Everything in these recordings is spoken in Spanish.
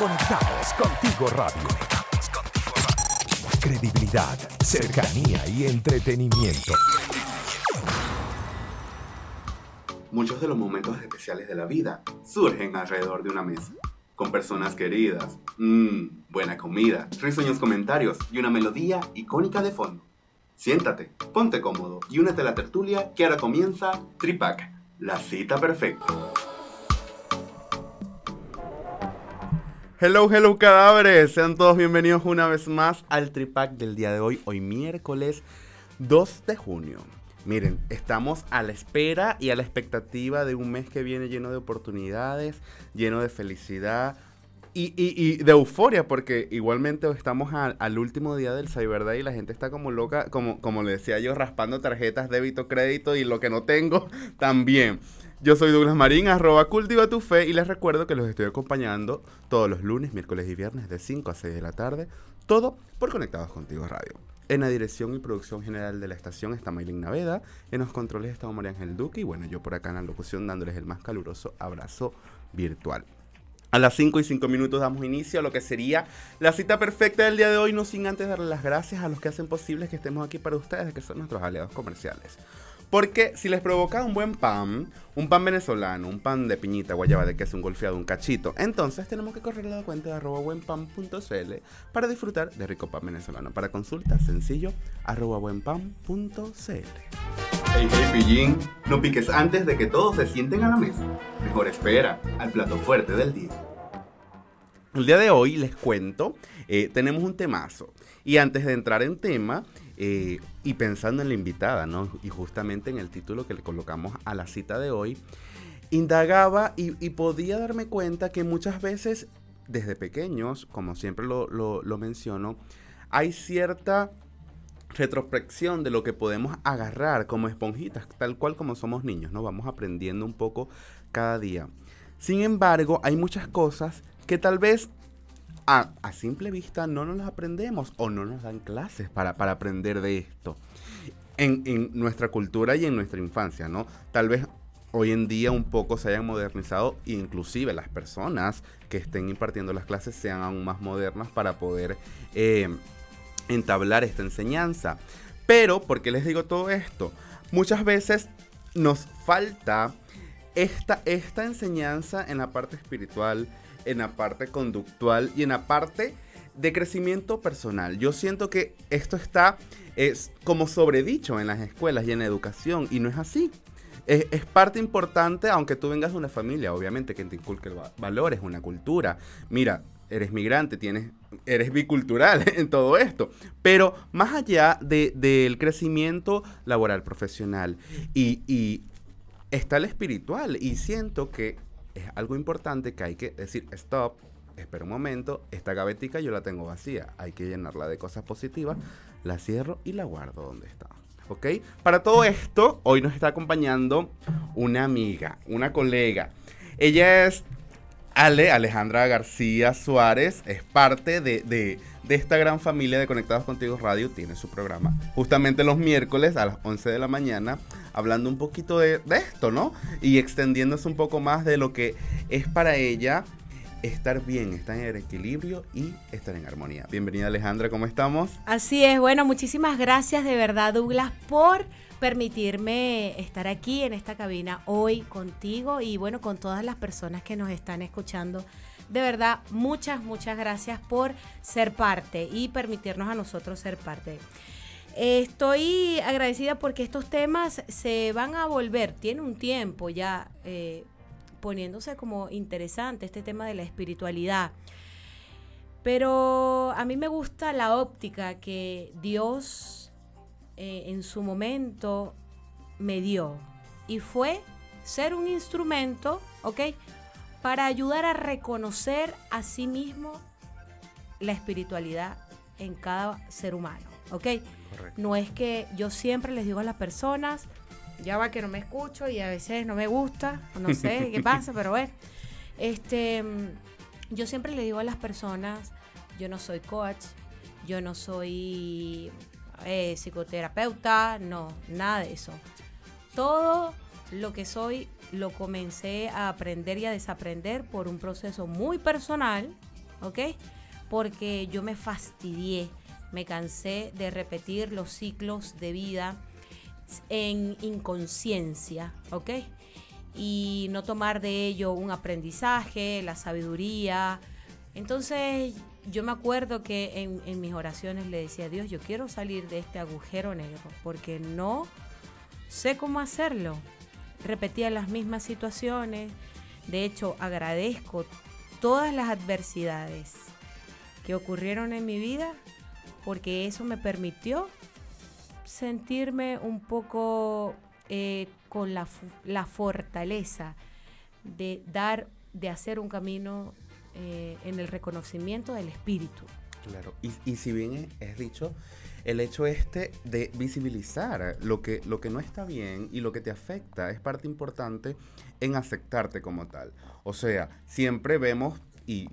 Conectados contigo radio. Credibilidad, cercanía y entretenimiento. Muchos de los momentos especiales de la vida surgen alrededor de una mesa, con personas queridas, mmm, buena comida, risueños comentarios y una melodía icónica de fondo. Siéntate, ponte cómodo y únete a la tertulia que ahora comienza Tripac, la cita perfecta. Hello, hello cadáveres, sean todos bienvenidos una vez más al Tripac del día de hoy, hoy miércoles 2 de junio. Miren, estamos a la espera y a la expectativa de un mes que viene lleno de oportunidades, lleno de felicidad y, de euforia, porque igualmente estamos al último día del Cyber Day y la gente está como loca, como, como le decía yo, raspando tarjetas débito, crédito y lo que no tengo también. Yo soy Douglas Marín, arroba cultiva tu fe y les recuerdo que los estoy acompañando todos los lunes, miércoles y viernes de 5 a 6 de la tarde, todo por Conectados Contigo Radio. En la dirección y producción general de la estación está Maylin Naveda, en los controles está María Ángel Duque y bueno, yo por acá en la locución dándoles el más caluroso abrazo virtual. A las 5 y 5 minutos damos inicio a lo que sería la cita perfecta del día de hoy, no sin antes darle las gracias a los que hacen posible que estemos aquí para ustedes, que son nuestros aliados comerciales. Porque si les provoca un buen pan, un pan venezolano, un pan de piñita, guayaba de queso, un golfeado, un cachito, entonces tenemos que correr a la cuenta de arroba buenpan.cl para disfrutar de rico pan venezolano. Para consulta, sencillo, arroba buenpan.cl. Hey, hey, pillín, no piques antes de que todos se sienten a la mesa. Mejor espera al plato fuerte del día. El día de hoy les cuento, eh, tenemos un temazo. Y antes de entrar en tema, eh, y pensando en la invitada, ¿no? Y justamente en el título que le colocamos a la cita de hoy, indagaba y, podía darme cuenta que muchas veces, desde pequeños, como siempre lo, lo menciono, hay cierta retrospección de lo que podemos agarrar como esponjitas, tal cual como somos niños, ¿no? Vamos aprendiendo un poco cada día. Sin embargo, hay muchas cosas que tal vez a, simple vista no nos las aprendemos o no nos dan clases para, aprender de esto. En, nuestra cultura y en nuestra infancia, ¿no? Tal vez hoy en día un poco se hayan modernizado, inclusive las personas que estén impartiendo las clases sean aún más modernas para poder eh, entablar esta enseñanza. Pero, ¿por qué les digo todo esto? Muchas veces nos falta esta, esta enseñanza en la parte espiritual, en la parte conductual y en la parte de crecimiento personal. Yo siento que esto está es como sobredicho en las escuelas y en la educación y no es así. Es, parte importante, aunque tú vengas de una familia, obviamente, que te inculque valores, una cultura. Mira, eres migrante, tienes, eres bicultural en todo esto. Pero más allá del crecimiento laboral, profesional, y, y está el espiritual. Y siento que es algo importante que hay que decir, stop, espera un momento, esta gavetica yo la tengo vacía, hay que llenarla de cosas positivas, la cierro y la guardo donde está. ¿Ok? Para todo esto, hoy nos está acompañando una amiga, una colega. Ella es Ale, Alejandra García Suárez, es parte de, de, de, esta gran familia de Conectados Contigo Radio, tiene su programa justamente los miércoles a las 11 de la mañana hablando un poquito de, esto, ¿no? Y extendiéndose un poco más de lo que es para ella estar bien, estar en el equilibrio y estar en armonía. Bienvenida Alejandra, ¿cómo estamos? Así es, bueno, muchísimas gracias de verdad Douglas por permitirme estar aquí en esta cabina hoy contigo y bueno, con todas las personas que nos están escuchando. De verdad, muchas, muchas gracias por ser parte y permitirnos a nosotros ser parte. Estoy agradecida porque estos temas se van a volver, tiene un tiempo ya eh, poniéndose como interesante este tema de la espiritualidad. Pero a mí me gusta la óptica que Dios eh, en su momento me dio y fue ser un instrumento, ¿ok? Para ayudar a reconocer a sí mismo la espiritualidad en cada ser humano, ¿ok? No es que yo siempre les digo a las personas, ya va que no me escucho y a veces no me gusta, no sé qué pasa, pero bueno. Este, yo siempre le digo a las personas, yo no soy coach, yo no soy eh, psicoterapeuta, no, nada de eso. Todo lo que soy lo comencé a aprender y a desaprender por un proceso muy personal, ¿ok? Porque yo me fastidié, me cansé de repetir los ciclos de vida en inconsciencia, ¿ok? Y no tomar de ello un aprendizaje, la sabiduría. Entonces yo me acuerdo que en, mis oraciones le decía a Dios, yo quiero salir de este agujero negro, porque no sé cómo hacerlo. Repetía las mismas situaciones. De hecho, agradezco todas las adversidades que ocurrieron en mi vida porque eso me permitió sentirme un poco eh, con la, la, fortaleza de dar, de hacer un camino eh, en el reconocimiento del espíritu. Claro, y, y si bien es dicho, el hecho este de visibilizar lo que, lo que no está bien y lo que te afecta es parte importante en aceptarte como tal. O sea, siempre vemos, y,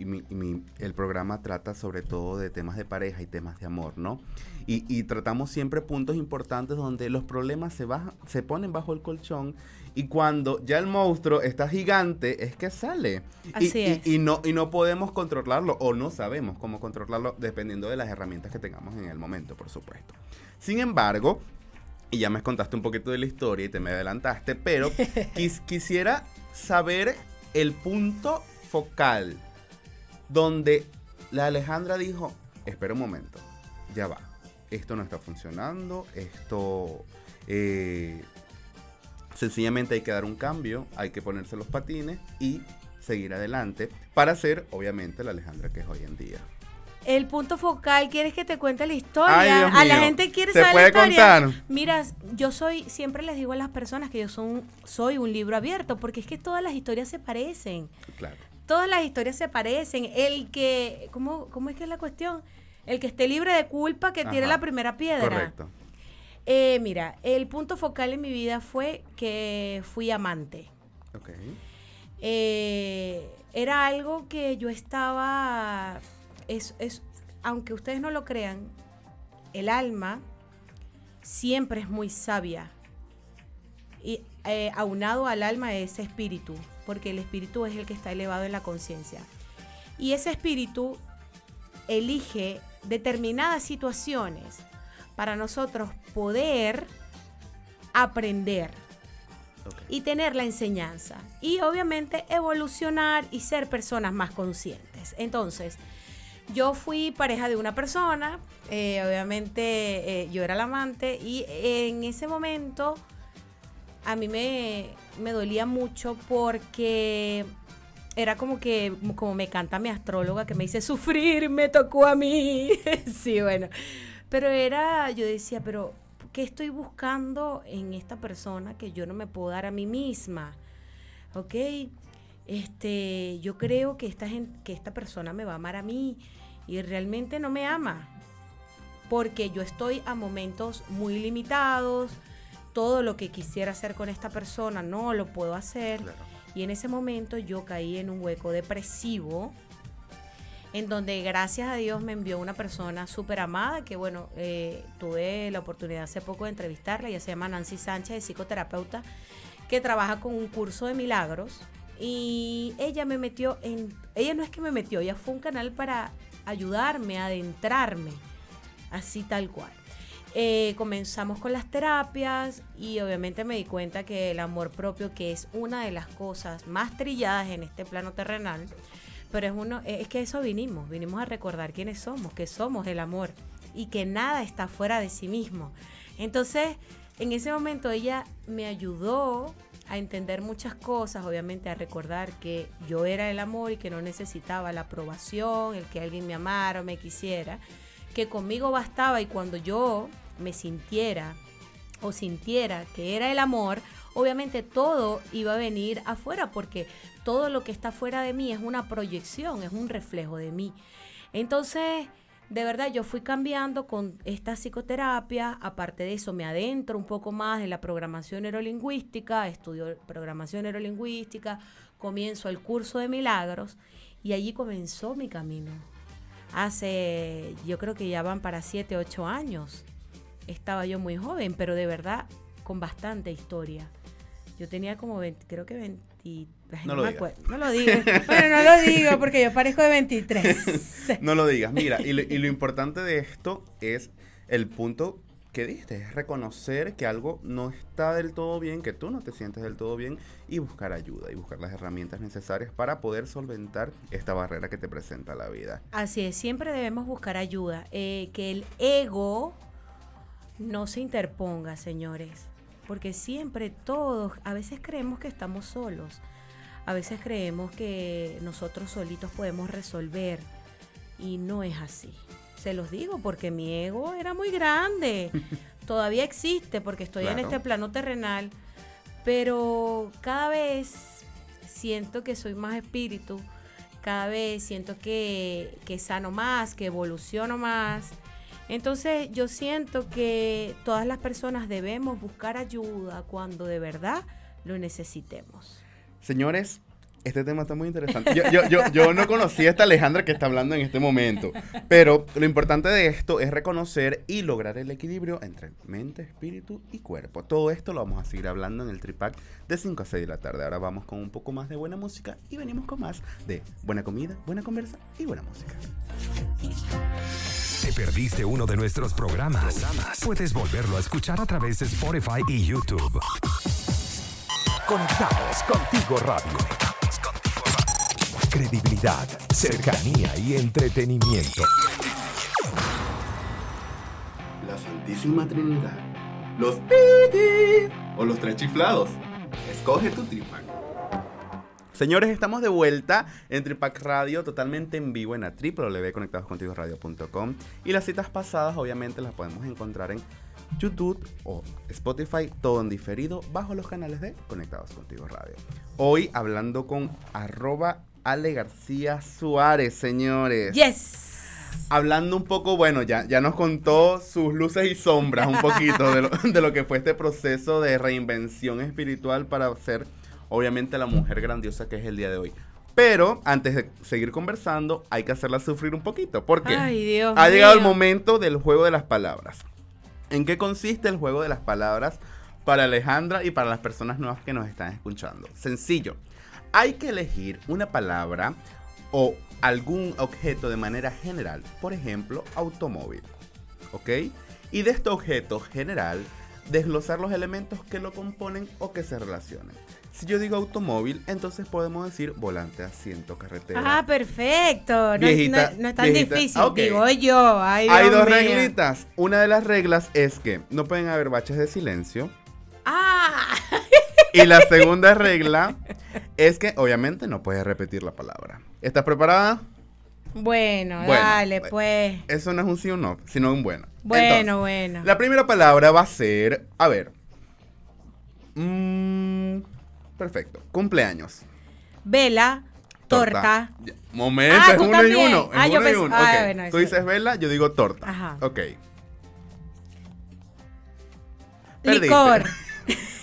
el programa trata sobre todo de temas de pareja y temas de amor, ¿no? Y, tratamos siempre puntos importantes donde los problemas se, bajan, se ponen bajo el colchón y cuando ya el monstruo está gigante, es que sale. Así y, es. Y, no, y no podemos controlarlo o no sabemos cómo controlarlo dependiendo de las herramientas que tengamos en el momento, por supuesto. Sin embargo, y ya me contaste un poquito de la historia y te me adelantaste, pero quisiera saber el punto focal donde la Alejandra dijo, espera un momento, ya va, esto no está funcionando, esto... Eh, Sencillamente hay que dar un cambio, hay que ponerse los patines y seguir adelante para ser, obviamente, la Alejandra que es hoy en día. El punto focal, ¿quieres que te cuente la historia? a la gente quiere ¿Se saber puede la historia. contar? Mira, yo soy, siempre les digo a las personas que yo son, soy un libro abierto, porque es que todas las historias se parecen. Claro. Todas las historias se parecen. El que, ¿cómo, cómo es que es la cuestión? El que esté libre de culpa, que tire Ajá. la primera piedra. Correcto. Eh, mira, el punto focal en mi vida fue que fui amante. Ok. Eh, era algo que yo estaba, es, es, aunque ustedes no lo crean, el alma siempre es muy sabia. Y eh, aunado al alma es espíritu, porque el espíritu es el que está elevado en la conciencia. Y ese espíritu elige determinadas situaciones para nosotros poder aprender okay. y tener la enseñanza y obviamente evolucionar y ser personas más conscientes. Entonces, yo fui pareja de una persona, eh, obviamente eh, yo era la amante y en ese momento a mí me, me dolía mucho porque era como que, como me canta mi astróloga que me dice, sufrir me tocó a mí. sí, bueno. Pero era, yo decía, pero ¿qué estoy buscando en esta persona que yo no me puedo dar a mí misma? ¿Ok? Este, yo creo que esta, gente, que esta persona me va a amar a mí y realmente no me ama. Porque yo estoy a momentos muy limitados. Todo lo que quisiera hacer con esta persona no lo puedo hacer. Claro. Y en ese momento yo caí en un hueco depresivo en donde gracias a Dios me envió una persona súper amada, que bueno, eh, tuve la oportunidad hace poco de entrevistarla, ella se llama Nancy Sánchez, es psicoterapeuta, que trabaja con un curso de milagros. Y ella me metió en, ella no es que me metió, ella fue un canal para ayudarme a adentrarme, así tal cual. Eh, comenzamos con las terapias y obviamente me di cuenta que el amor propio, que es una de las cosas más trilladas en este plano terrenal, pero es uno es que eso vinimos, vinimos a recordar quiénes somos, que somos el amor y que nada está fuera de sí mismo. Entonces, en ese momento ella me ayudó a entender muchas cosas, obviamente a recordar que yo era el amor y que no necesitaba la aprobación, el que alguien me amara o me quisiera, que conmigo bastaba y cuando yo me sintiera o sintiera que era el amor, obviamente todo iba a venir afuera porque todo lo que está fuera de mí es una proyección, es un reflejo de mí. Entonces, de verdad, yo fui cambiando con esta psicoterapia. Aparte de eso, me adentro un poco más en la programación neurolingüística, estudio programación neurolingüística, comienzo el curso de milagros y allí comenzó mi camino. Hace, yo creo que ya van para 7, 8 años. Estaba yo muy joven, pero de verdad con bastante historia. Yo tenía como 20, creo que 20 Ay, No lo digas. No lo digo. bueno, no lo digo porque yo parezco de 23. No lo digas. Mira, y lo, y lo importante de esto es el punto que diste, es reconocer que algo no está del todo bien, que tú no te sientes del todo bien y buscar ayuda y buscar las herramientas necesarias para poder solventar esta barrera que te presenta la vida. Así es, siempre debemos buscar ayuda. eh, que el ego no se interponga, señores. Porque siempre todos, a veces creemos que estamos solos. A veces creemos que nosotros solitos podemos resolver. Y no es así. Se los digo porque mi ego era muy grande. Todavía existe porque estoy en este plano terrenal. Pero cada vez siento que soy más espíritu. Cada vez siento que, que sano más, que evoluciono más. Entonces yo siento que todas las personas debemos buscar ayuda cuando de verdad lo necesitemos. Señores, este tema está muy interesante. Yo, yo, yo, no conocía a esta Alejandra que está hablando en este momento, pero lo importante de esto es reconocer y lograr el equilibrio entre mente, espíritu y cuerpo. Todo esto lo vamos a seguir hablando en el tripack de 5 a 6 de la tarde. Ahora vamos con un poco más de buena música y venimos con más de buena comida, buena conversa y buena música. ¿Te perdiste uno de nuestros programas? Puedes volverlo a escuchar a través de Spotify y YouTube. Conectados contigo radio. Credibilidad, cercanía y entretenimiento. La Santísima Trinidad, los pitis o los tres chiflados. Escoge tu tripack. Señores, estamos de vuelta en Tripack Radio, totalmente en vivo en la www.conectadoscontigoradio.com y las citas pasadas obviamente las podemos encontrar en YouTube o Spotify, todo en diferido, bajo los canales de Conectados Contigo Radio. Hoy hablando con arroba Ale García Suárez, señores Yes. hablando un poco, bueno, ya, ya nos contó sus luces y sombras un poquito de lo, de lo que fue este proceso de reinvención espiritual para ser, obviamente, la mujer grandiosa que es el día de hoy. Pero antes de seguir conversando, hay que hacerla sufrir un poquito. porque Ay, Dios Ha llegado el momento del juego de las palabras. ¿En qué consiste el juego de las palabras para Alejandra y para las personas nuevas que nos están escuchando? Sencillo. Hay que elegir una palabra o algún objeto de manera general. Por ejemplo, automóvil. ¿Ok? Y de este objeto general, desglosar los elementos que lo componen o que se relacionen. Si yo digo automóvil, entonces podemos decir volante, asiento, carretera. Ah, perfecto. No, Viejita, no- no es tan viejita. difícil, digo yo. Ay, Hay Dios dos mío. reglitas. Una de las reglas es que no pueden haber baches de silencio. Ah, Y la segunda regla es que obviamente no puedes repetir la palabra. ¿Estás preparada? bueno, Bueno, dale, bueno. pues. Eso no es un sí o no, sino un bueno. Bueno, Entonces, bueno. La primera palabra va a ser, a ver. Mm, perfecto. Cumpleaños. Vela, torta. Momento, Ah, es uno y también. uno. Es Ah, yo uno y pensé- uno. ah, ok. bueno, Tú dices vela, yo digo torta. Ajá. Ok. Perdiste. Licor.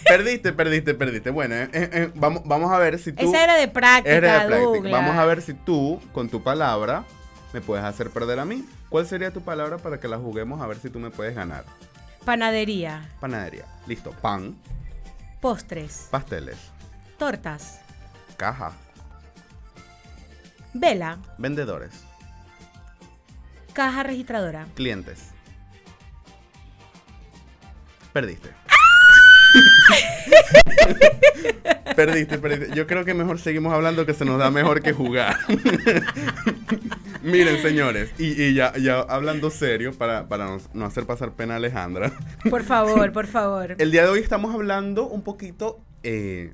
Perdiste, perdiste, perdiste. Bueno, eh, eh, eh, vamos, vamos a ver si tú. Esa era de práctica, Era de práctica. Douglas. Vamos a ver si tú, con tu palabra, me puedes hacer perder a mí. ¿Cuál sería tu palabra para que la juguemos a ver si tú me puedes ganar? Panadería, Panadería. Listo. Pan, postres, pasteles, tortas, caja, vela, vendedores, caja registradora. clientes. Perdiste. perdiste, perdiste. Yo creo que mejor seguimos hablando que se nos da mejor que jugar. Miren, señores, y, y ya, ya hablando serio, para, para no, no hacer pasar pena a Alejandra, Por favor, por favor. el día de hoy estamos hablando un poquito eh,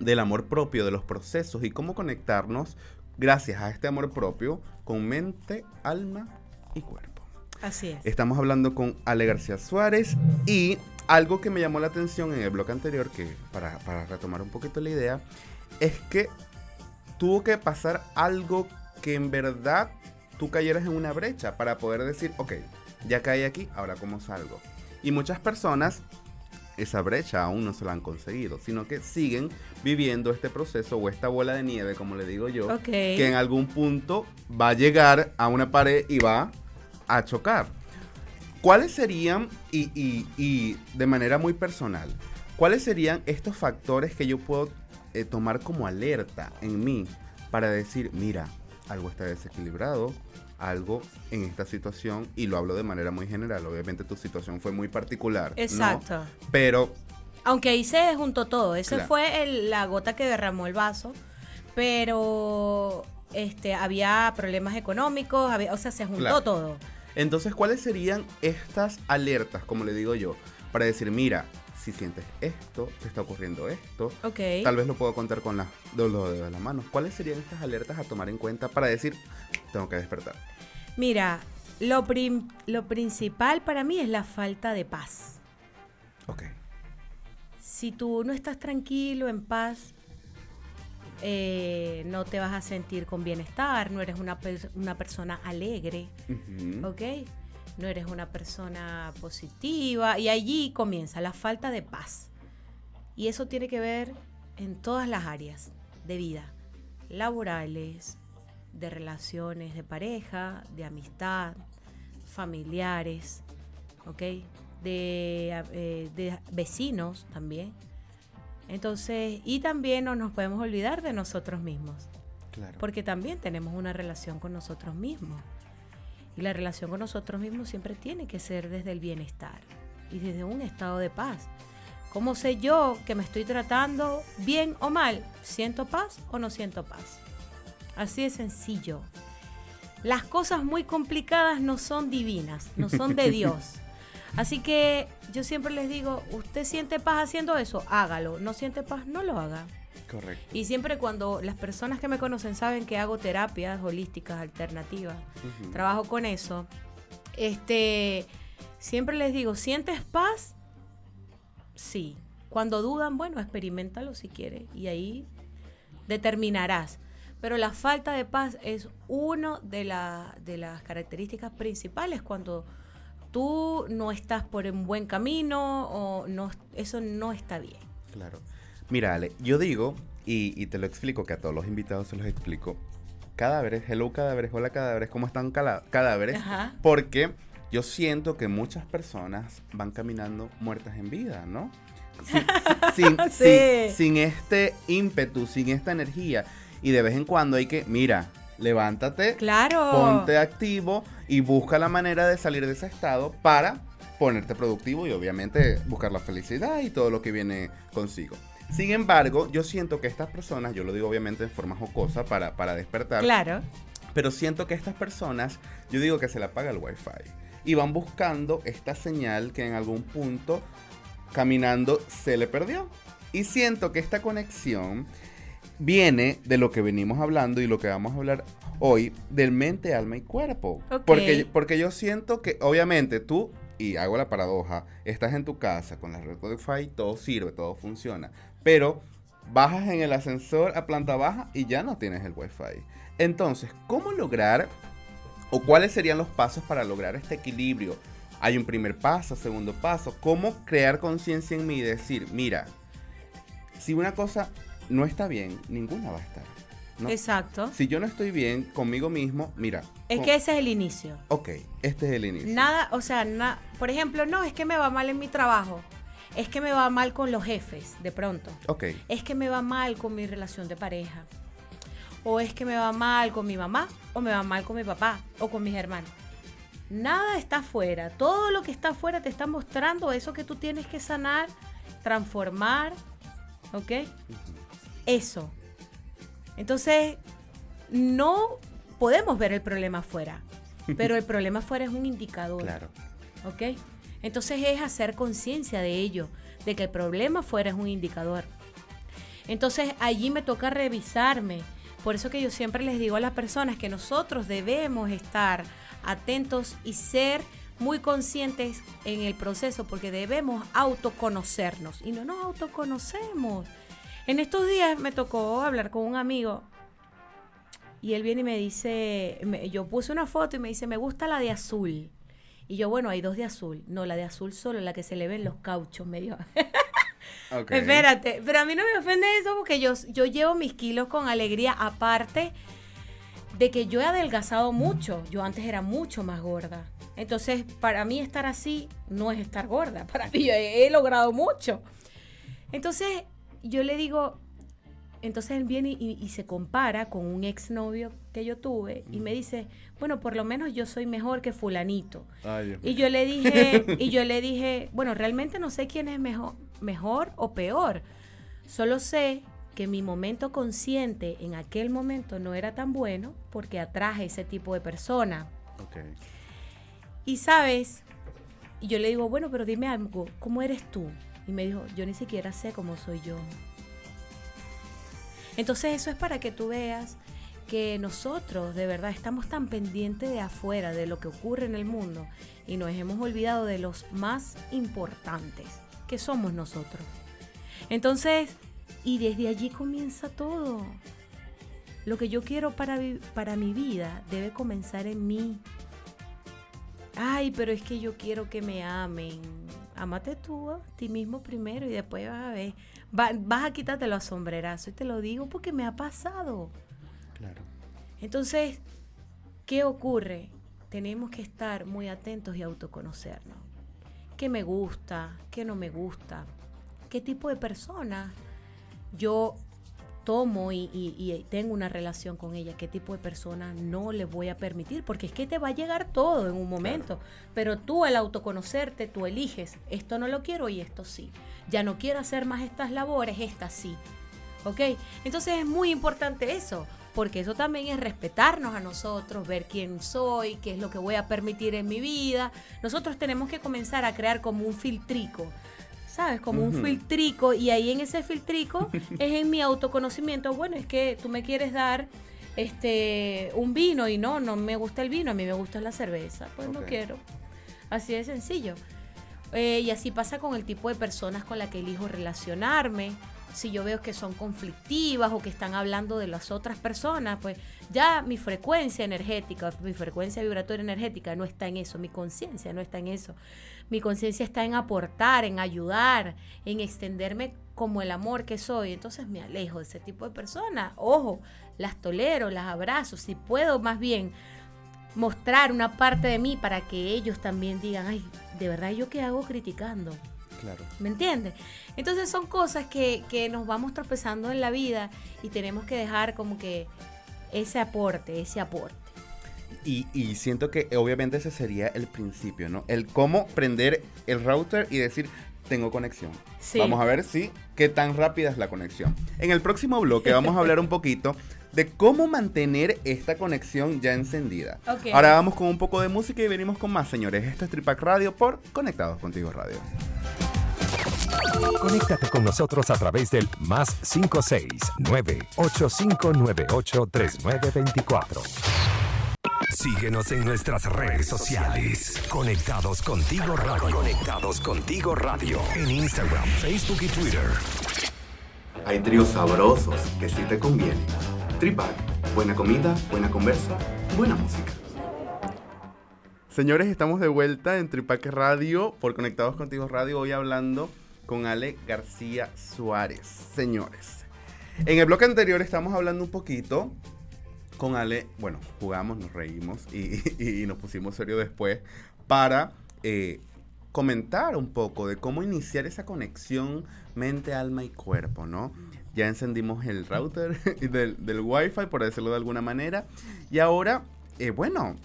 del amor propio, de los procesos y cómo conectarnos, gracias a este amor propio, con mente, alma y cuerpo. Así es. Estamos hablando con Ale García Suárez y algo que me llamó la atención en el blog anterior, que para, para retomar un poquito la idea, es que tuvo que pasar algo que en verdad tú cayeras en una brecha para poder decir, ok, ya caí aquí, ahora cómo salgo. Y muchas personas esa brecha aún no se la han conseguido, sino que siguen viviendo este proceso o esta bola de nieve, como le digo yo, que en algún punto va a llegar a una pared y va a chocar. ¿Cuáles serían, y, y- y de manera muy personal, cuáles serían estos factores que yo puedo eh, tomar como alerta en mí para decir, mira, algo está desequilibrado, algo en esta situación, y lo hablo de manera muy general, obviamente tu situación fue muy particular. ¿no? Exacto. Pero Aunque ahí se juntó todo. Ese Claro. fue el- la gota que derramó el vaso. Pero este, había problemas económicos, había- o sea, se juntó Claro. todo. Entonces, ¿cuáles serían estas alertas, como le digo yo, para decir, mira, si sientes esto, te está ocurriendo esto, Ok. tal vez lo puedo contar con las los dedos de las manos. ¿Cuáles serían estas alertas a tomar en cuenta para decir, tengo que despertar? Mira, lo, prim- lo principal para mí es la falta de paz. Ok. Si tú no estás tranquilo, en paz, eh, no te vas a sentir con bienestar, no eres una, una persona alegre. ¿ok? No eres una persona positiva y allí comienza la falta de paz. Y eso tiene que ver en todas las áreas de vida, laborales, de relaciones de pareja, de amistad, familiares, ¿ok? De, eh, de vecinos también. Entonces, y también no nos podemos olvidar de nosotros mismos, Claro. porque también tenemos una relación con nosotros mismos. Y la relación con nosotros mismos siempre tiene que ser desde el bienestar y desde un estado de paz. ¿Cómo sé yo que me estoy tratando bien o mal? ¿Siento paz o no siento paz? Así de sencillo. Las cosas muy complicadas no son divinas, no son de Dios. Así que yo siempre les digo, usted siente paz haciendo eso, hágalo. No siente paz, no lo haga. Correcto. Y siempre cuando las personas que me conocen saben que hago terapias holísticas alternativas, trabajo con eso, este, siempre les digo, ¿sientes paz? Sí. Cuando dudan, bueno, experimentalo si quieres y ahí determinarás. Pero la falta de paz es una de, la- de las características principales cuando tú no estás por un buen camino o no, eso no está bien. Claro. Mira, Ale, yo digo, y, y te lo explico, que a todos los invitados se los explico, cadáveres, hello cadáveres, hola cadáveres, ¿cómo están cadáveres? Ajá. Porque yo siento que muchas personas van caminando muertas en vida, ¿no? Sin, sin- sin- Sí. sin este ímpetu, sin esta energía. Y de vez en cuando hay que, mira, levántate, Claro. ponte activo y busca la manera de salir de ese estado para ponerte productivo y obviamente buscar la felicidad y todo lo que viene consigo. Sin embargo, yo siento que estas personas, yo lo digo obviamente en forma jocosa para, para despertar, Claro. pero siento que estas personas, yo digo que se le apaga el wifi y van buscando esta señal que en algún punto caminando se le perdió. Y siento que esta conexión viene de lo que venimos hablando y lo que vamos a hablar hoy del mente, alma y cuerpo. Porque, porque yo siento que obviamente tú, y hago la paradoja, estás en tu casa con la red Wi-Fi, todo sirve, todo funciona, pero bajas en el ascensor a planta baja y ya no tienes el Wi-Fi. Entonces, ¿cómo lograr o cuáles serían los pasos para lograr este equilibrio? Hay un primer paso, segundo paso, ¿cómo crear conciencia en mí y decir, mira, si una cosa no está bien, ninguna va a estar. ¿no? Exacto. Si yo no estoy bien conmigo mismo, mira. Es con- que ese es el inicio. Ok, este es el inicio. Nada, o sea, na- por ejemplo, no, es que me va mal en mi trabajo. Es que me va mal con los jefes, de pronto. Ok, Es que me va mal con mi relación de pareja. O es que me va mal con mi mamá. O me va mal con mi papá. O con mis hermanos. Nada está afuera. Todo lo que está afuera te está mostrando eso que tú tienes que sanar, transformar. ¿Ok? Eso. Entonces, no podemos ver el problema afuera. Pero el problema afuera es un indicador. claro. ¿Ok? Entonces es hacer conciencia de ello, de que el problema fuera es un indicador. Entonces allí me toca revisarme. Por eso que yo siempre les digo a las personas que nosotros debemos estar atentos y ser muy conscientes en el proceso porque debemos autoconocernos y no nos autoconocemos. En estos días me tocó hablar con un amigo y él viene y me dice, me- yo puse una foto y me dice, me gusta la de azul. Y yo, bueno, hay dos de azul. No, la de azul solo, la que se le ven los cauchos medio. Ok. Espérate, pero a mí no me ofende eso porque yo, yo llevo mis kilos con alegría, aparte de que yo he adelgazado mucho. Yo antes era mucho más gorda. Entonces, para mí estar así no es estar gorda. Para mí yo he, he logrado mucho. Entonces, yo le digo, entonces él viene y, y se compara con un exnovio que yo tuve y me dice, bueno, por lo menos yo soy mejor que fulanito. Ay, Y yo le dije, y yo le dije, bueno, realmente no sé quién es mejor, mejor o peor. Solo sé que mi momento consciente en aquel momento no era tan bueno porque atraje ese tipo de persona. Y sabes, y yo le digo, bueno, pero dime algo, ¿cómo eres tú? Y me dijo, yo ni siquiera sé cómo soy yo. Entonces eso es para que tú veas que nosotros de verdad estamos tan pendientes de afuera, de lo que ocurre en el mundo, y nos hemos olvidado de los más importantes, que somos nosotros. Entonces, y desde allí comienza todo. Lo que yo quiero para, para mi vida debe comenzar en mí. Ay, pero es que yo quiero que me amen. Amate tú a ti mismo primero y después vas a ver. Va- vas a quitarte los sombrerazos. Y te lo digo porque me ha pasado. Claro. Entonces, ¿qué ocurre? Tenemos que estar muy atentos y autoconocernos. ¿Qué me gusta? ¿Qué no me gusta? ¿Qué tipo de persona yo tomo y, y- y tengo una relación con ella? ¿Qué tipo de persona no le voy a permitir? Porque es que te va a llegar todo en un momento. Pero tú al autoconocerte, tú eliges, esto no lo quiero y esto sí. Ya no quiero hacer más estas labores, esta sí. ¿Ok? Entonces es muy importante eso, porque eso también es respetarnos a nosotros, ver quién soy, qué es lo que voy a permitir en mi vida. Nosotros tenemos que comenzar a crear como un filtrico, ¿sabes? Como un filtrico, y ahí en ese filtrico es en mi autoconocimiento. Bueno, es que tú me quieres dar este un vino y no, no me gusta el vino, a mí me gusta la cerveza, pues no quiero. Así de sencillo. Eh, y así pasa con el tipo de personas con las que elijo relacionarme. Si yo veo que son conflictivas o que están hablando de las otras personas, pues ya mi frecuencia energética, mi frecuencia vibratoria energética no está en eso, mi conciencia no está en eso. Mi conciencia está en aportar, en ayudar, en extenderme como el amor que soy. Entonces me alejo de ese tipo de personas. Ojo, las tolero, las abrazo. Si puedo más bien mostrar una parte de mí para que ellos también digan, ay, de verdad yo qué hago criticando. Claro. ¿Me entiendes? Entonces son cosas que, que nos vamos tropezando en la vida y tenemos que dejar como que ese aporte, ese aporte. Y, y siento que eh, obviamente ese sería el principio, ¿no? El cómo prender el router y decir, tengo conexión. Sí. Vamos a ver si qué tan rápida es la conexión. En el próximo bloque vamos a hablar un poquito de cómo mantener esta conexión ya encendida. Ok. Ahora vamos con un poco de música y venimos con más, señores. Esto es Tripac Radio por Conectados Contigo Radio. Conéctate con nosotros a través del más 569-8598-3924. Síguenos en nuestras redes sociales. Conectados contigo radio. Conectados contigo radio. En Instagram, Facebook y Twitter. Hay tríos sabrosos que sí te convienen. Tripac, buena comida, buena conversa, buena música. Señores, estamos de vuelta en Tripac Radio por Conectados Contigo Radio. Hoy hablando con Ale García Suárez. Señores, en el bloque anterior estamos hablando un poquito con Ale. Bueno, jugamos, nos reímos y, nos pusimos serio después para eh, comentar un poco de cómo iniciar esa conexión mente, alma y cuerpo, ¿no? Ya encendimos el router del, del Wi-Fi, por decirlo de alguna manera. Y ahora, eh, bueno,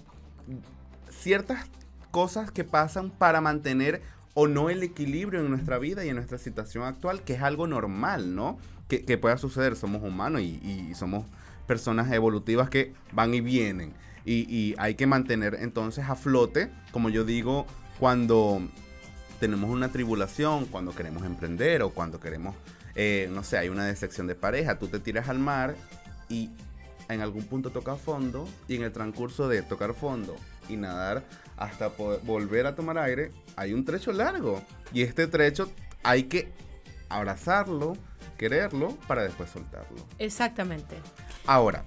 ciertas cosas que pasan para mantener o no el equilibrio en nuestra vida y en nuestra situación actual, que es algo normal, ¿no? Que, pueda suceder, somos humanos y somos personas evolutivas que van y vienen. Y, hay que mantener entonces a flote, como yo digo, cuando tenemos una tribulación, cuando queremos emprender o cuando queremos, eh, no sé, hay una decepción de pareja, tú te tiras al mar y en algún punto toca fondo y en el transcurso de tocar fondo y nadar hasta volver a tomar aire, hay un trecho largo y este trecho hay que abrazarlo, quererlo para después soltarlo. Exactamente. Ahora,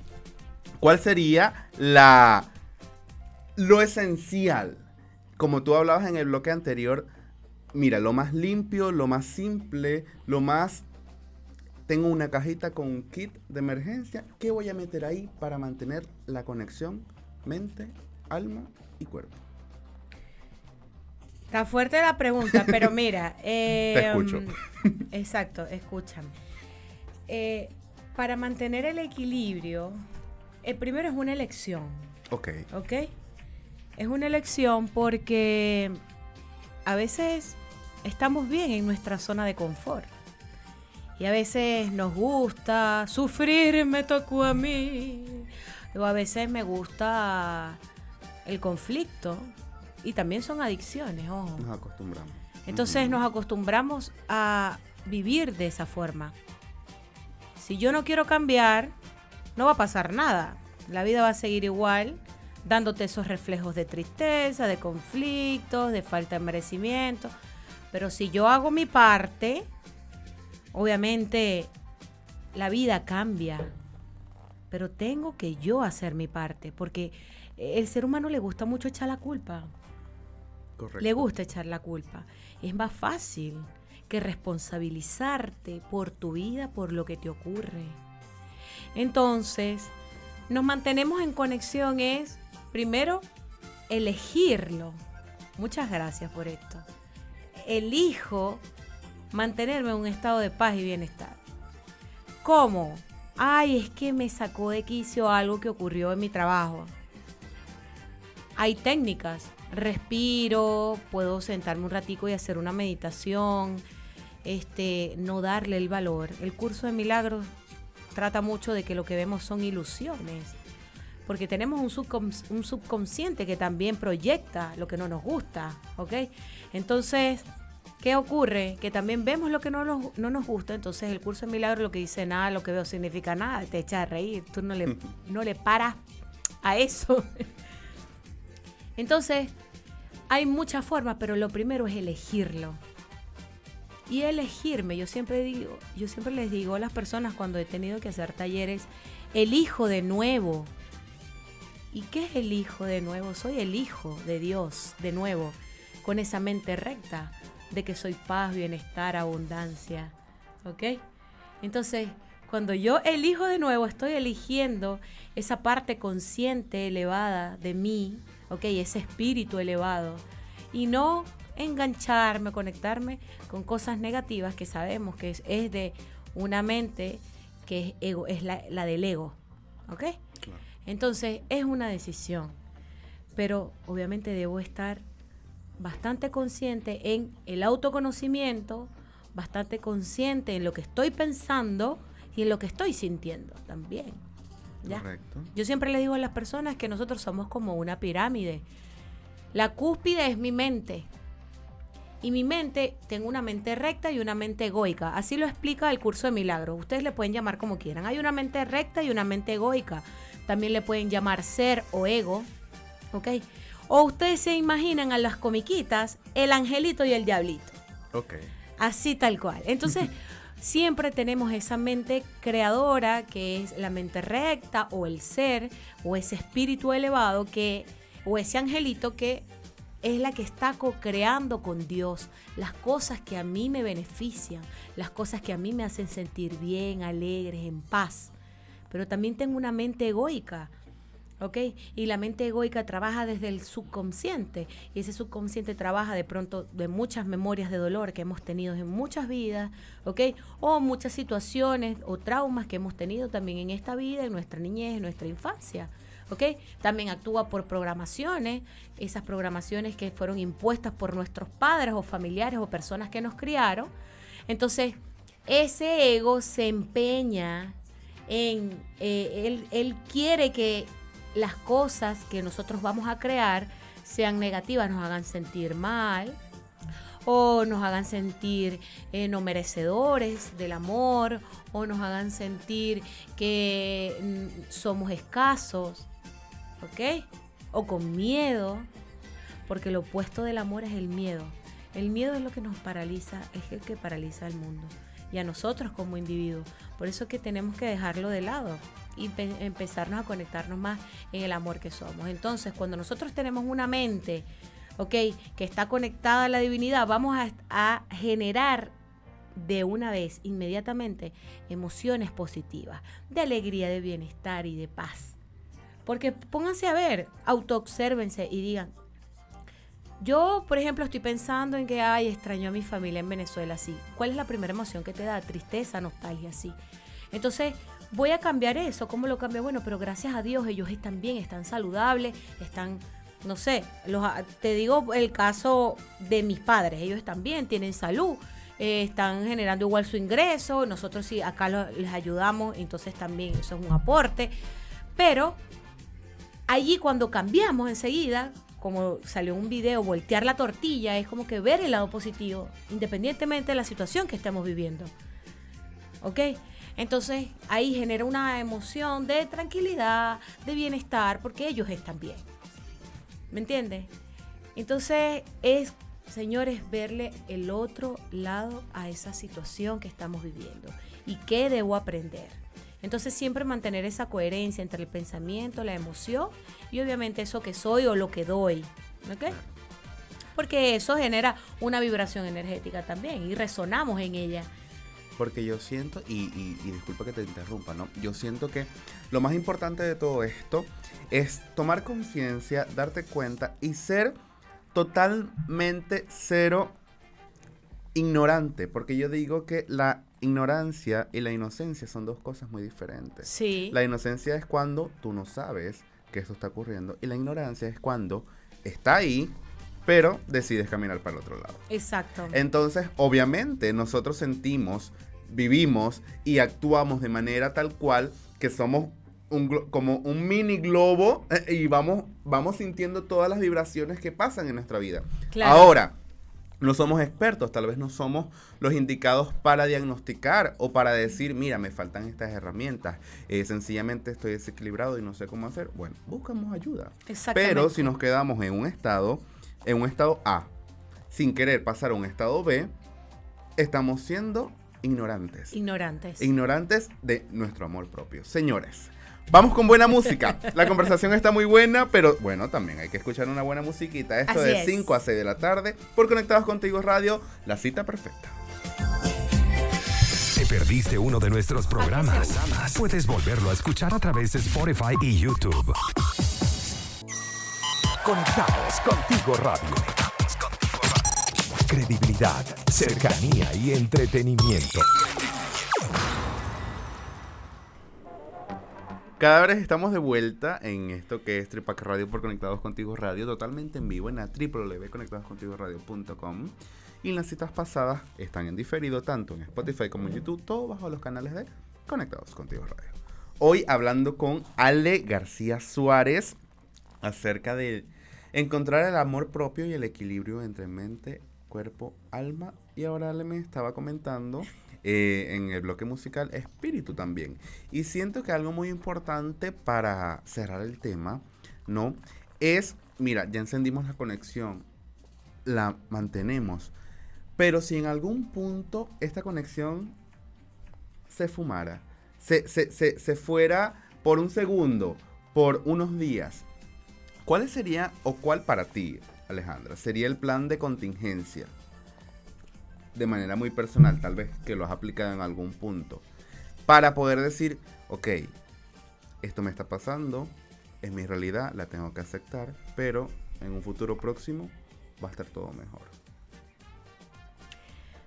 ¿cuál sería la lo esencial? Como tú hablabas en el bloque anterior, mira, lo más limpio, lo más simple, lo más tengo una cajita con un kit de emergencia, ¿qué voy a meter ahí para mantener la conexión mente, alma y cuerpo? Está fuerte la pregunta, pero mira. eh, Te escucho. Exacto, escúchame. Eh, Para mantener el equilibrio, el primero es una elección. Ok. ¿Ok? Es una elección porque a veces estamos bien en nuestra zona de confort. Y a veces nos gusta sufrir, me tocó a mí. O a veces me gusta el conflicto. Y también son adicciones, ojo. Nos acostumbramos. Entonces nos acostumbramos a vivir de esa forma. Si yo no quiero cambiar, no va a pasar nada. La vida va a seguir igual, dándote esos reflejos de tristeza, de conflictos, de falta de merecimiento. Pero si yo hago mi parte, obviamente la vida cambia. Pero tengo que yo hacer mi parte, porque el ser humano le gusta mucho echar la culpa. Correcto. Le gusta echar la culpa. Es más fácil que responsabilizarte por tu vida, por lo que te ocurre. Entonces, nos mantenemos en conexión es, primero, elegirlo. Muchas gracias por esto. Elijo mantenerme en un estado de paz y bienestar. ¿Cómo? Ay, es que me sacó de quicio algo que ocurrió en mi trabajo. Hay técnicas. Respiro, puedo sentarme un ratico y hacer una meditación, este, no darle el valor. El curso de milagros trata mucho de que lo que vemos son ilusiones, porque tenemos un, subcons- un subconsciente que también proyecta lo que no nos gusta, ¿ok? Entonces, ¿qué ocurre? Que también vemos lo que no nos, no nos gusta, entonces el curso de milagros lo que dice nada, lo que veo significa nada, te echa a reír, tú no le, no le paras a eso. Entonces, hay muchas formas, pero lo primero es elegirlo. Y elegirme, yo siempre digo, yo siempre les digo a las personas cuando he tenido que hacer talleres, elijo de nuevo. ¿Y qué es el hijo de nuevo? Soy el hijo de Dios de nuevo, con esa mente recta de que soy paz, bienestar, abundancia. ¿Ok? Entonces, cuando yo elijo de nuevo, estoy eligiendo esa parte consciente, elevada de mí, ¿ok? Ese espíritu elevado. Y no engancharme, conectarme con cosas negativas que sabemos que es, es de una mente que es, ego, es la, la del ego, ¿ok? Claro. Entonces, es una decisión. Pero obviamente debo estar bastante consciente en el autoconocimiento, bastante consciente en lo que estoy pensando y en lo que estoy sintiendo también. ¿ya? Correcto. Yo siempre le digo a las personas que nosotros somos como una pirámide. La cúspide es mi mente. Y mi mente, tengo una mente recta y una mente egoica. Así lo explica el curso de milagros. Ustedes le pueden llamar como quieran. Hay una mente recta y una mente egoica. También le pueden llamar ser o ego. ¿Ok? O ustedes se imaginan a las comiquitas, el angelito y el diablito. Ok. Así tal cual. Entonces, siempre tenemos esa mente creadora que es la mente recta o el ser o ese espíritu elevado que o ese angelito que es la que está co-creando con Dios las cosas que a mí me benefician, las cosas que a mí me hacen sentir bien, alegres, en paz. Pero también tengo una mente egoica. ¿ok? Y la mente egoica trabaja desde el subconsciente y ese subconsciente trabaja de pronto de muchas memorias de dolor que hemos tenido en muchas vidas, ¿ok? O muchas situaciones o traumas que hemos tenido también en esta vida, en nuestra niñez, en nuestra infancia. También actúa por programaciones, esas programaciones que fueron impuestas por nuestros padres o familiares o personas que nos criaron. Entonces, ese ego se empeña en, eh, él, él quiere que las cosas que nosotros vamos a crear sean negativas, nos hagan sentir mal o nos hagan sentir eh, no merecedores del amor o nos hagan sentir que mm, somos escasos, ¿ok? O con miedo, porque lo opuesto del amor es el miedo. El miedo es lo que nos paraliza, es el que paraliza al mundo y a nosotros como individuos. Por eso es que tenemos que dejarlo de lado y pe- empezarnos a conectarnos más en el amor que somos. Entonces, cuando nosotros tenemos una mente, ¿ok? Que está conectada a la divinidad, vamos a, a generar de una vez, inmediatamente, emociones positivas, de alegría, de bienestar y de paz. Porque pónganse a ver, autoobsérvense y digan, yo, por ejemplo, estoy pensando en que, ay, extraño a mi familia en Venezuela, sí. ¿Cuál es la primera emoción que te da? Tristeza, nostalgia, sí. Entonces, voy a cambiar eso. ¿Cómo lo cambio? Bueno, pero gracias a Dios ellos están bien, están saludables, están, no sé, los, te digo el caso de mis padres, ellos están bien, tienen salud, eh, están generando igual su ingreso, nosotros sí acá les ayudamos, entonces también eso es un aporte. Pero allí cuando cambiamos enseguida, como salió un video, voltear la tortilla, es como que ver el lado positivo, independientemente de la situación que estemos viviendo. ¿Ok? Entonces ahí genera una emoción de tranquilidad, de bienestar, porque ellos están bien. ¿Me entiendes? Entonces es, señores, verle el otro lado a esa situación que estamos viviendo y qué debo aprender. Entonces siempre mantener esa coherencia entre el pensamiento, la emoción y obviamente eso que soy o lo que doy. ¿Ok? Porque eso genera una vibración energética también y resonamos en ella. Porque yo siento, y, disculpa que te interrumpa, ¿no? Yo siento que lo más importante de todo esto es tomar conciencia, darte cuenta y ser totalmente cero ignorante. Porque yo digo que la ignorancia y la inocencia son dos cosas muy diferentes. Sí. La inocencia es cuando tú no sabes que esto está ocurriendo y la ignorancia es cuando está ahí, pero decides caminar para el otro lado. Exacto. Entonces, obviamente, nosotros sentimos, vivimos y actuamos de manera tal cual que somos un como un mini globo eh, y vamos, vamos sintiendo todas las vibraciones que pasan en nuestra vida. Claro. Ahora, no somos expertos, tal vez no somos los indicados para diagnosticar o para decir, mira, me faltan estas herramientas, eh, sencillamente estoy desequilibrado y no sé cómo hacer. Bueno, buscamos ayuda. Pero si nos quedamos en un estado, en un estado A, sin querer pasar a un estado B, estamos siendo ignorantes. Ignorantes. Ignorantes de nuestro amor propio. Señores, Vamos con buena música. La conversación está muy buena, pero bueno, también hay que escuchar una buena musiquita. Esto de 5 a 6 de la tarde por Conectados Contigo Radio, la cita perfecta. ¿Te perdiste uno de nuestros programas? Puedes volverlo a escuchar a través de Spotify y YouTube. Conectados Contigo Radio. Credibilidad, cercanía y entretenimiento. Cada vez estamos de vuelta en esto que es Tripac Radio por Conectados Contigo Radio, totalmente en vivo en la www.conectadoscontigoradio.com. Y las citas pasadas están en diferido tanto en Spotify como en YouTube, todo bajo los canales de Conectados Contigo Radio. Hoy hablando con Ale García Suárez acerca de encontrar el amor propio y el equilibrio entre mente, cuerpo, alma. Y ahora Ale me estaba comentando eh, en el bloque musical espíritu también. Y siento que algo muy importante para cerrar el tema, ¿no? Es, mira, ya encendimos la conexión, la mantenemos, pero si en algún punto esta conexión se fumara, se, se, se, se fuera por un segundo, por unos días, ¿cuál sería o cuál para ti, Alejandra, sería el plan de contingencia? De manera muy personal, tal vez que lo has aplicado en algún punto, para poder decir, ok, esto me está pasando, es mi realidad, la tengo que aceptar, pero en un futuro próximo va a estar todo mejor.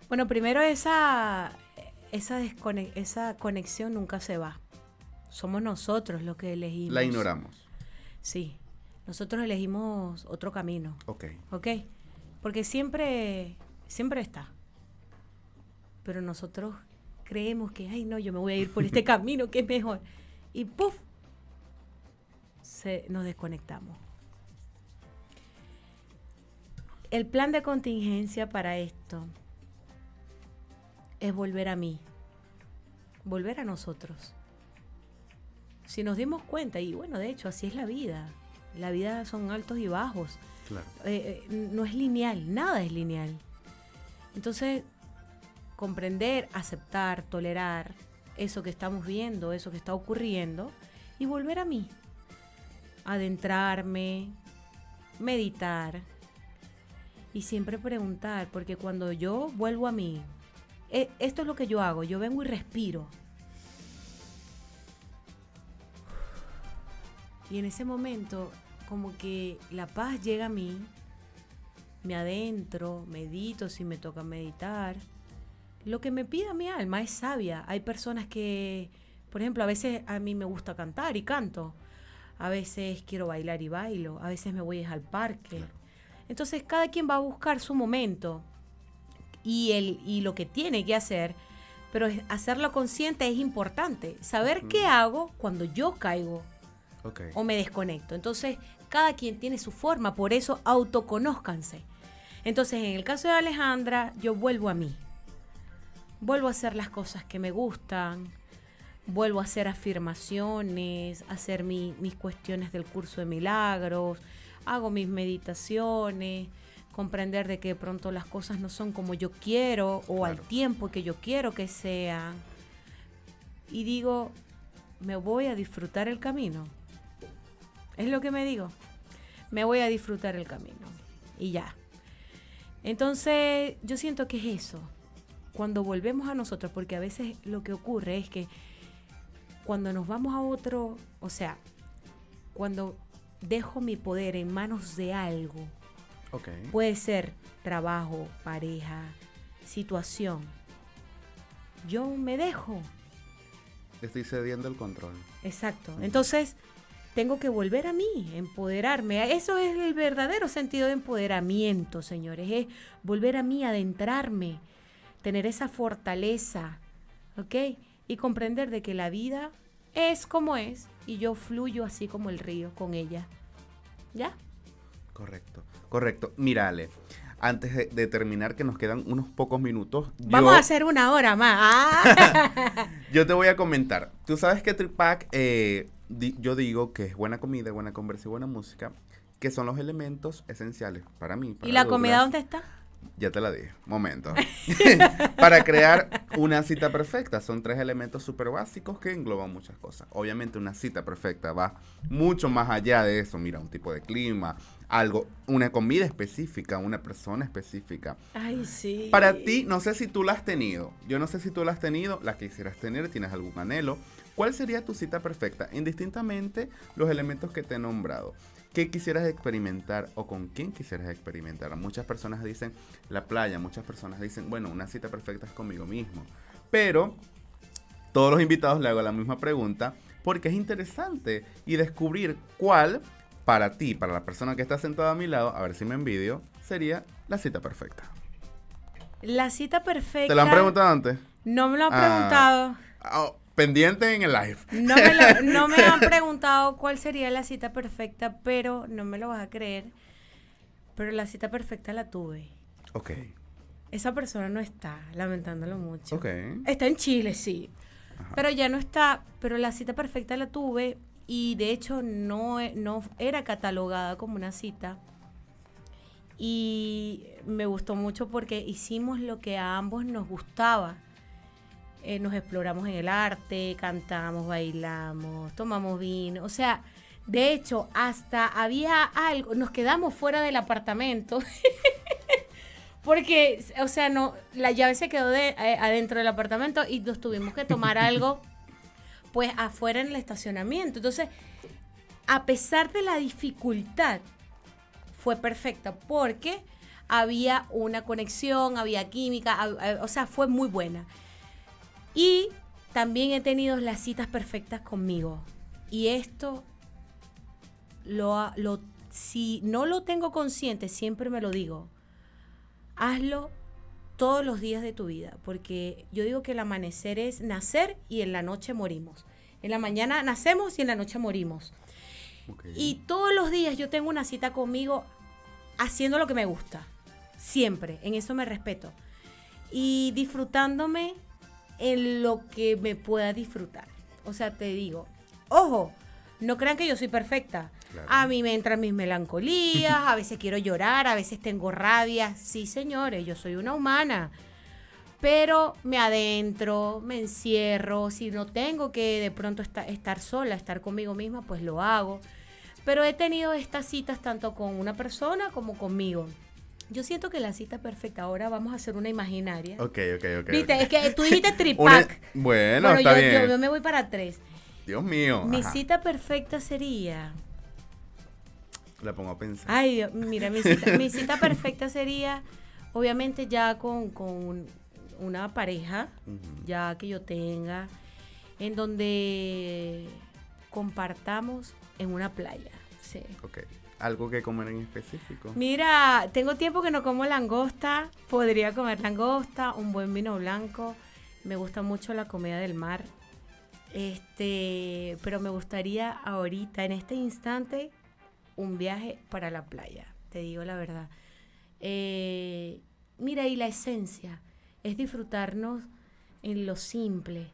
Bueno, primero esa, esa, esa conexión nunca se va. Somos nosotros los que elegimos. La ignoramos. Sí, nosotros elegimos otro camino. Ok. Ok. Porque siempre, siempre está pero nosotros creemos que, ay, no, yo me voy a ir por este camino que es mejor. Y ¡puf! Se, nos desconectamos. El plan de contingencia para esto es volver a mí, volver a nosotros. Si nos dimos cuenta, y bueno, de hecho, así es la vida. La vida son altos y bajos. Eh, eh, no es lineal, nada es lineal. Entonces, comprender, aceptar, tolerar eso que estamos viendo, eso que está ocurriendo y volver a mí. Adentrarme, meditar y siempre preguntar, porque cuando yo vuelvo a mí, e, esto es lo que yo hago, yo vengo y respiro. Y en ese momento, como que la paz llega a mí, me adentro, medito si me toca meditar lo que me pida mi alma es sabia. Hay personas que Por ejemplo, a veces a mí me gusta cantar y canto. A veces quiero bailar y bailo. A veces me voy al parque. Entonces cada quien va a buscar su momento y, el, y lo que tiene que hacer. Pero hacerlo consciente es importante. Saber qué hago cuando yo caigo o me desconecto. Entonces, cada quien tiene su forma, por eso autoconózcanse. Entonces, en el caso de Alejandra, yo vuelvo a mí. Vuelvo a hacer las cosas que me gustan, vuelvo a hacer afirmaciones, hacer mis cuestiones del curso de milagros, hago mis meditaciones, comprender de que de pronto las cosas no son como yo quiero o al tiempo que yo quiero que sean. Y digo, me voy a disfrutar el camino. Es lo que me digo. Me voy a disfrutar el camino. Y ya. Entonces, yo siento que es eso. Cuando volvemos a nosotros, porque a veces lo que ocurre es que cuando nos vamos a otro, o sea, cuando dejo mi poder en manos de algo, puede ser trabajo, pareja, situación, yo me dejo. Estoy cediendo el control. Exacto. Entonces, tengo que volver a mí, empoderarme. Eso es el verdadero sentido de empoderamiento, señores. Es volver a mí, adentrarme, tener esa fortaleza, ¿ok? Y comprender de que la vida es como es y yo fluyo así como el río con ella. ¿Ya? Correcto, correcto. Mírale, antes de, terminar, que nos quedan unos pocos minutos. Vamos a hacer una hora más. Ah. yo te voy a comentar. Tú sabes que Tripac eh, yo digo que es buena comida, buena conversa y buena música, que son los elementos esenciales para mí. ¿Y la comida dónde está? Ya te la dije, momento. para crear una cita perfecta, son tres elementos súper básicos que engloban muchas cosas. Obviamente una cita perfecta va mucho más allá de eso. Mira, un tipo de clima, algo, una comida específica, una persona específica. Ay, sí. Para ti, no sé si tú la has tenido. Yo no sé si tú la has tenido, la quisieras tener, tienes algún anhelo. ¿Cuál sería tu cita perfecta? Indistintamente los elementos que te he nombrado. ¿Qué quisieras experimentar o con quién quisieras experimentar? Muchas personas dicen la playa, muchas personas dicen, bueno, una cita perfecta es conmigo mismo. Pero todos los invitados le hago la misma pregunta porque es interesante y descubrir cuál para ti, para la persona que está sentada a mi lado, a ver si me envidio, sería la cita perfecta. La cita perfecta. ¿Te la han preguntado antes? No me lo han ah. preguntado. Oh, pendiente en el live. No me, no me han preguntado cuál sería la cita perfecta, pero no me lo vas a creer. Pero la cita perfecta la tuve. Ok. Esa persona no está, lamentándolo mucho. Ok. Está en Chile, sí. Pero ya no está. Pero la cita perfecta la tuve y de hecho no, no era catalogada como una cita. Y me gustó mucho porque hicimos lo que a ambos nos gustaba eh, nos exploramos en el arte, cantamos, bailamos, tomamos vino, o sea, de hecho, hasta había algo, nos quedamos fuera del apartamento. Porque, o sea, no, la llave se quedó de, eh, adentro del apartamento y nos tuvimos que tomar algo, pues, afuera en el estacionamiento. Entonces, a pesar de la dificultad, fue perfecta porque había una conexión, había química, o sea, fue muy buena. Y también he tenido las citas perfectas conmigo. Y esto, lo, lo, si no lo tengo consciente, siempre me lo digo. Hazlo todos los días de tu vida, porque yo digo que el amanecer es nacer y en la noche morimos. En la mañana nacemos y en la noche morimos. Y todos los días yo tengo una cita conmigo haciendo lo que me gusta. Siempre, en eso me respeto. Y disfrutándome en lo que me pueda disfrutar. O sea, te digo, ojo, no crean que yo soy perfecta. A mí me entran mis melancolías, a veces quiero llorar, a veces tengo rabia. Sí, señores, yo soy una humana. Pero me adentro, me encierro. Si no tengo que de pronto estar sola, estar conmigo misma, pues lo hago. Pero he tenido estas citas tanto con una persona como conmigo. Yo siento que la cita perfecta, ahora vamos a hacer una imaginaria. Ok, ok, ok. Viste, es que tú dijiste tripac. bueno, está yo, bien. Yo, me voy para tres. Dios mío. Mi cita perfecta sería. La pongo a pensar. Ay, Dios, mira, mi cita, mi cita perfecta sería, obviamente, ya con, con una pareja, ya que yo tenga. en donde compartamos en una playa. Sí. Ok. ¿Algo que comer en específico? Mira, tengo tiempo que no como langosta. Podría comer langosta, un buen vino blanco. Me gusta mucho la comida del mar. Este, pero me gustaría ahorita, en este instante, un viaje para la playa. Te digo la verdad. Eh, mira, y la esencia es disfrutarnos en lo simple.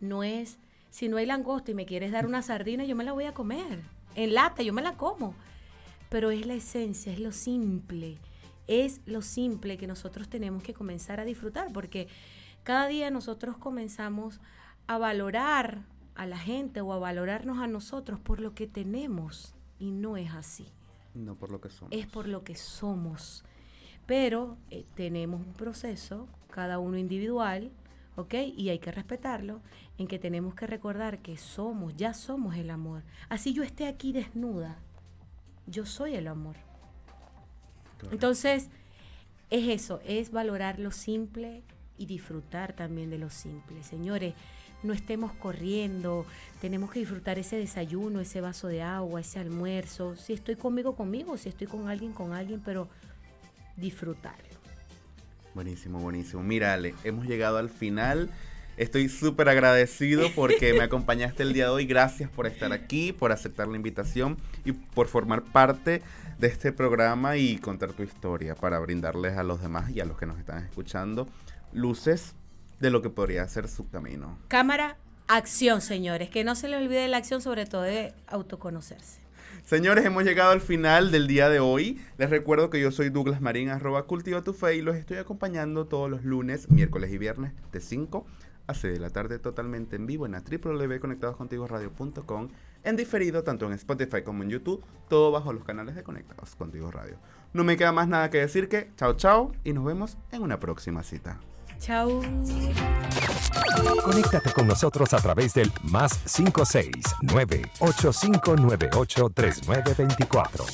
No es, si no hay langosta y me quieres dar una sardina, yo me la voy a comer. En lata, yo me la como. Pero es la esencia, es lo simple. Es lo simple que nosotros tenemos que comenzar a disfrutar, porque cada día nosotros comenzamos a valorar a la gente o a valorarnos a nosotros por lo que tenemos. Y no es así. No por lo que somos. Es por lo que somos. Pero eh, tenemos un proceso, cada uno individual, ¿ok? Y hay que respetarlo, en que tenemos que recordar que somos, ya somos el amor. Así yo esté aquí desnuda, yo soy el amor. Entonces, es eso, es valorar lo simple y disfrutar también de lo simple. Señores, no estemos corriendo, tenemos que disfrutar ese desayuno, ese vaso de agua, ese almuerzo. Si estoy conmigo, conmigo, si estoy con alguien, con alguien, pero disfrutarlo. Buenísimo, buenísimo. Mírale, hemos llegado al final. Estoy súper agradecido porque me acompañaste el día de hoy. Gracias por estar aquí, por aceptar la invitación y por formar parte de este programa y contar tu historia para brindarles a los demás y a los que nos están escuchando luces de lo que podría ser su camino. Cámara, acción, señores. Que no se les olvide la acción, sobre todo de autoconocerse. Señores, hemos llegado al final del día de hoy. Les recuerdo que yo soy Douglas Marín, arroba cultiva tu fe y los estoy acompañando todos los lunes, miércoles y viernes de 5 a 6 de la tarde totalmente en vivo en la www.conectadoscontigo.radio.com en diferido tanto en Spotify como en YouTube, todo bajo los canales de Conectados Contigo Radio. No me queda más nada que decir que chao chao y nos vemos en una próxima cita. Chao. Conéctate con nosotros a través del más 569 8598 3924.